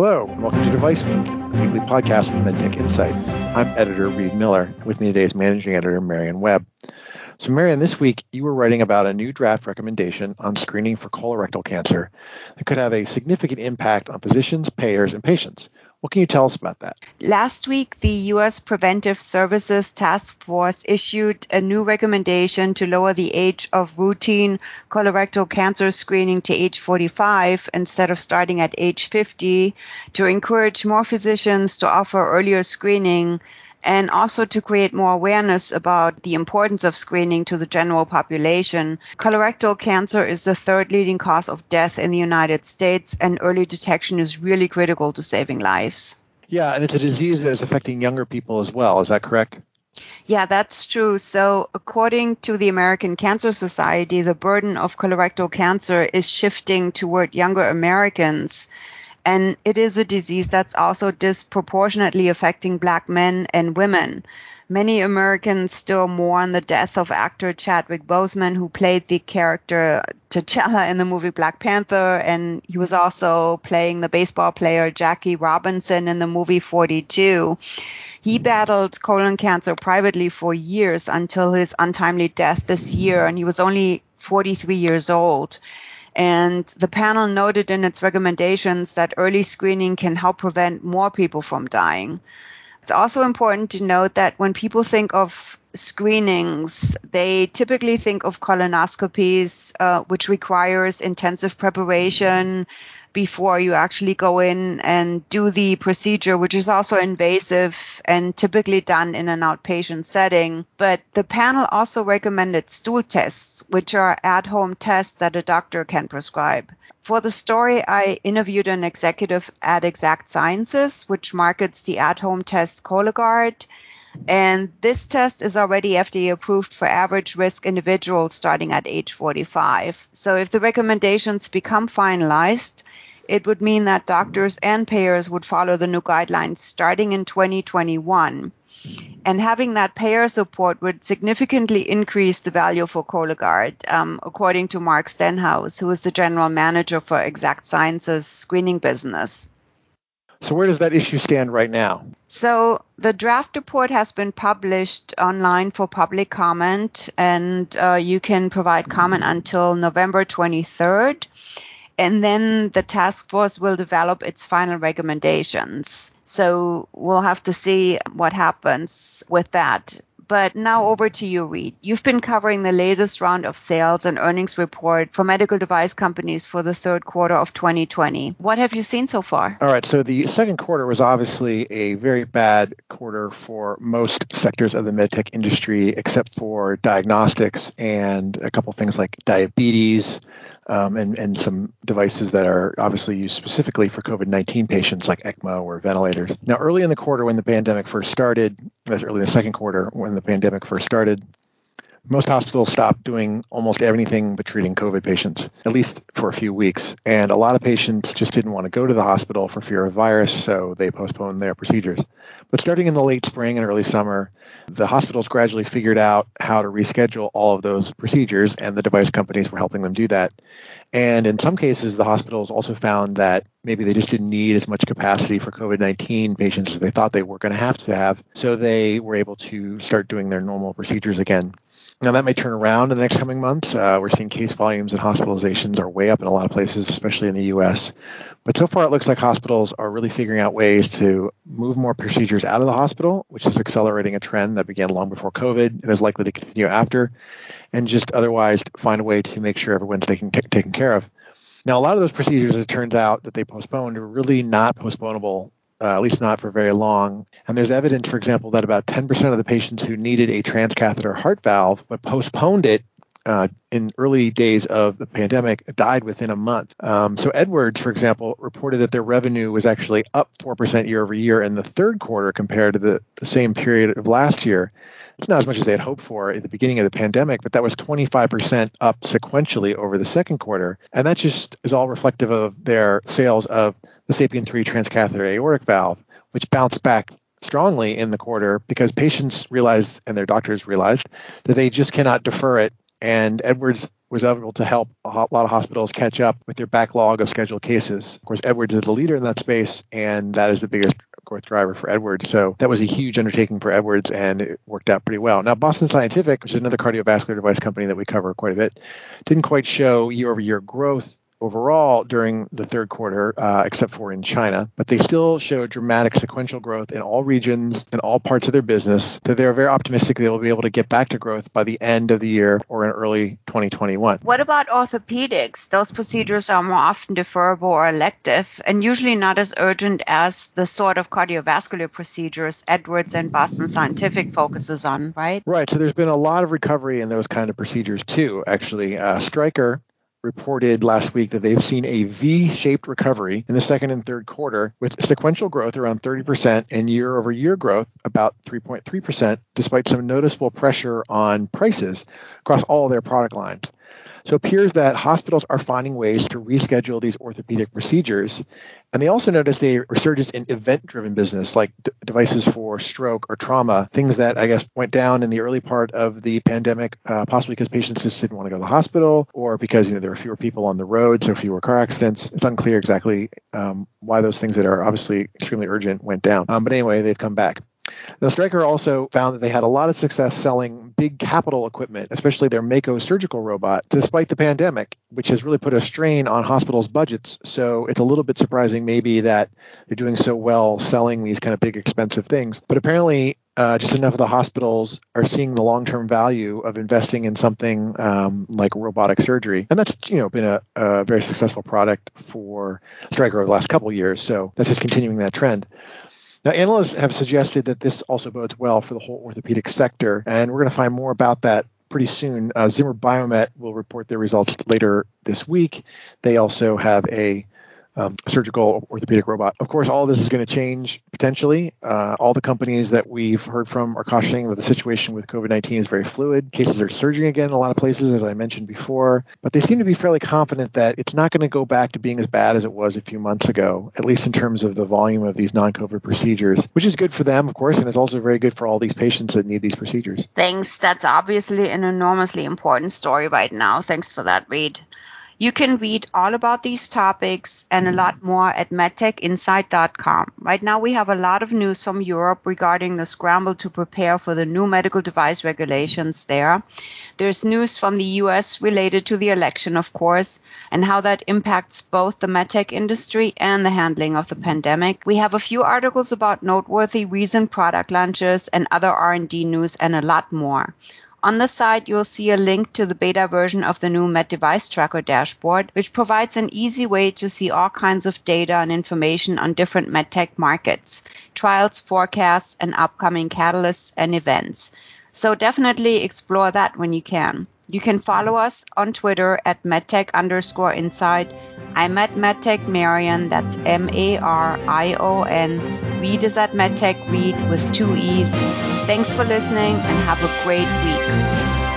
Hello, and welcome to Device Week, the weekly podcast from MedTech Insight. I'm editor Reed Miller. With me today is managing editor Marion Webb. So, Marion, this week you were writing about a new draft recommendation on screening for colorectal cancer that could have a significant impact on physicians, payers, and patients. What can you tell us about that? Last week, the U.S. Preventive Services Task Force issued a new recommendation to lower the age of routine colorectal cancer screening to age 45 instead of starting at age 50 to encourage more physicians to offer earlier screening and also to create more awareness about the importance of screening to the general population. Colorectal cancer is the third leading cause of death in the United States, and early detection is really critical to saving lives. Yeah, and it's a disease that is affecting younger people as well. Is that correct? Yeah, that's true. So, according to the American Cancer Society, the burden of colorectal cancer is shifting toward younger Americans. And it is a disease that's also disproportionately affecting black men and women. Many Americans still mourn the death of actor Chadwick Boseman, who played the character T'Challa in the movie Black Panther, and he was also playing the baseball player Jackie Robinson in the movie 42. He battled colon cancer privately for years until his untimely death this year, and he was only 43 years old. And the panel noted in its recommendations that early screening can help prevent more people from dying. It's also important to note that when people think of screenings, they typically think of colonoscopies, uh, which requires intensive preparation, before you actually go in and do the procedure, which is also invasive and typically done in an outpatient setting. But the panel also recommended stool tests, which are at home tests that a doctor can prescribe. For the story, I interviewed an executive at Exact Sciences, which markets the at home test Cologuard. And this test is already FDA approved for average risk individuals starting at age 45. So if the recommendations become finalized, it would mean that doctors and payers would follow the new guidelines starting in 2021. And having that payer support would significantly increase the value for Cologuard, um, according to Mark Stenhouse, who is the general manager for Exact Sciences screening business. So, where does that issue stand right now? So, the draft report has been published online for public comment, and uh, you can provide comment until November 23rd and then the task force will develop its final recommendations. So we'll have to see what happens with that. But now over to you, Reed. You've been covering the latest round of sales and earnings report for medical device companies for the third quarter of 2020. What have you seen so far? All right. So the second quarter was obviously a very bad quarter for most sectors of the medtech industry, except for diagnostics and a couple things like diabetes, um, and, and some devices that are obviously used specifically for COVID 19 patients like ECMO or ventilators. Now, early in the quarter when the pandemic first started, that's early in the second quarter when the pandemic first started, most hospitals stopped doing almost anything but treating COVID patients, at least for a few weeks. And a lot of patients just didn't want to go to the hospital for fear of virus, so they postponed their procedures. But starting in the late spring and early summer, the hospitals gradually figured out how to reschedule all of those procedures, and the device companies were helping them do that. And in some cases, the hospitals also found that maybe they just didn't need as much capacity for COVID 19 patients as they thought they were going to have to have. So they were able to start doing their normal procedures again. Now, that may turn around in the next coming months. Uh, we're seeing case volumes and hospitalizations are way up in a lot of places, especially in the U.S. But so far, it looks like hospitals are really figuring out ways to move more procedures out of the hospital, which is accelerating a trend that began long before COVID and is likely to continue after, and just otherwise find a way to make sure everyone's taken, t- taken care of. Now, a lot of those procedures, it turns out that they postponed, are really not postponable uh, at least not for very long. And there's evidence, for example, that about 10% of the patients who needed a transcatheter heart valve but postponed it uh, in early days of the pandemic died within a month. Um, so Edwards, for example, reported that their revenue was actually up 4% year over year in the third quarter compared to the, the same period of last year. It's not as much as they had hoped for at the beginning of the pandemic, but that was 25% up sequentially over the second quarter. And that just is all reflective of their sales of the SAPIEN 3 transcatheter aortic valve, which bounced back strongly in the quarter because patients realized and their doctors realized that they just cannot defer it. And Edwards was able to help a lot of hospitals catch up with their backlog of scheduled cases. Of course, Edwards is the leader in that space, and that is the biggest growth driver for Edwards. So that was a huge undertaking for Edwards, and it worked out pretty well. Now, Boston Scientific, which is another cardiovascular device company that we cover quite a bit, didn't quite show year over year growth overall during the third quarter, uh, except for in China, but they still show dramatic sequential growth in all regions and all parts of their business. That they're very optimistic they will be able to get back to growth by the end of the year or in early 2021. What about orthopedics? Those procedures are more often deferrable or elective and usually not as urgent as the sort of cardiovascular procedures Edwards and Boston Scientific focuses on, right? Right. So there's been a lot of recovery in those kind of procedures too, actually. Uh, Stryker reported last week that they've seen a V-shaped recovery in the second and third quarter with sequential growth around 30% and year-over-year growth about 3.3% despite some noticeable pressure on prices across all their product lines. So it appears that hospitals are finding ways to reschedule these orthopedic procedures. And they also noticed a resurgence in event driven business like d- devices for stroke or trauma, things that I guess went down in the early part of the pandemic, uh, possibly because patients just didn't want to go to the hospital or because you know there were fewer people on the road, so fewer car accidents. It's unclear exactly um, why those things that are obviously extremely urgent went down. Um, but anyway, they've come back. Now, Stryker also found that they had a lot of success selling big capital equipment, especially their Mako surgical robot, despite the pandemic, which has really put a strain on hospitals' budgets. So it's a little bit surprising, maybe, that they're doing so well selling these kind of big, expensive things. But apparently, uh, just enough of the hospitals are seeing the long-term value of investing in something um, like robotic surgery, and that's you know been a, a very successful product for Stryker over the last couple years. So that's just continuing that trend. Now, analysts have suggested that this also bodes well for the whole orthopedic sector, and we're going to find more about that pretty soon. Uh, Zimmer Biomet will report their results later this week. They also have a um, surgical orthopedic robot. Of course, all this is going to change potentially. Uh, all the companies that we've heard from are cautioning that the situation with COVID 19 is very fluid. Cases are surging again in a lot of places, as I mentioned before, but they seem to be fairly confident that it's not going to go back to being as bad as it was a few months ago, at least in terms of the volume of these non COVID procedures, which is good for them, of course, and it's also very good for all these patients that need these procedures. Thanks. That's obviously an enormously important story right now. Thanks for that, Reed. You can read all about these topics and a lot more at medtechinsight.com. Right now, we have a lot of news from Europe regarding the scramble to prepare for the new medical device regulations there. There's news from the US related to the election, of course, and how that impacts both the medtech industry and the handling of the pandemic. We have a few articles about noteworthy recent product launches and other R&D news and a lot more. On the site, you'll see a link to the beta version of the new Med Device Tracker dashboard, which provides an easy way to see all kinds of data and information on different medtech markets, trials, forecasts, and upcoming catalysts and events. So definitely explore that when you can. You can follow us on Twitter at medtech underscore insight. I'm at medtech Marion, that's M A R I O N. Reed is at medtech Reed with two E's. Thanks for listening and have a great week.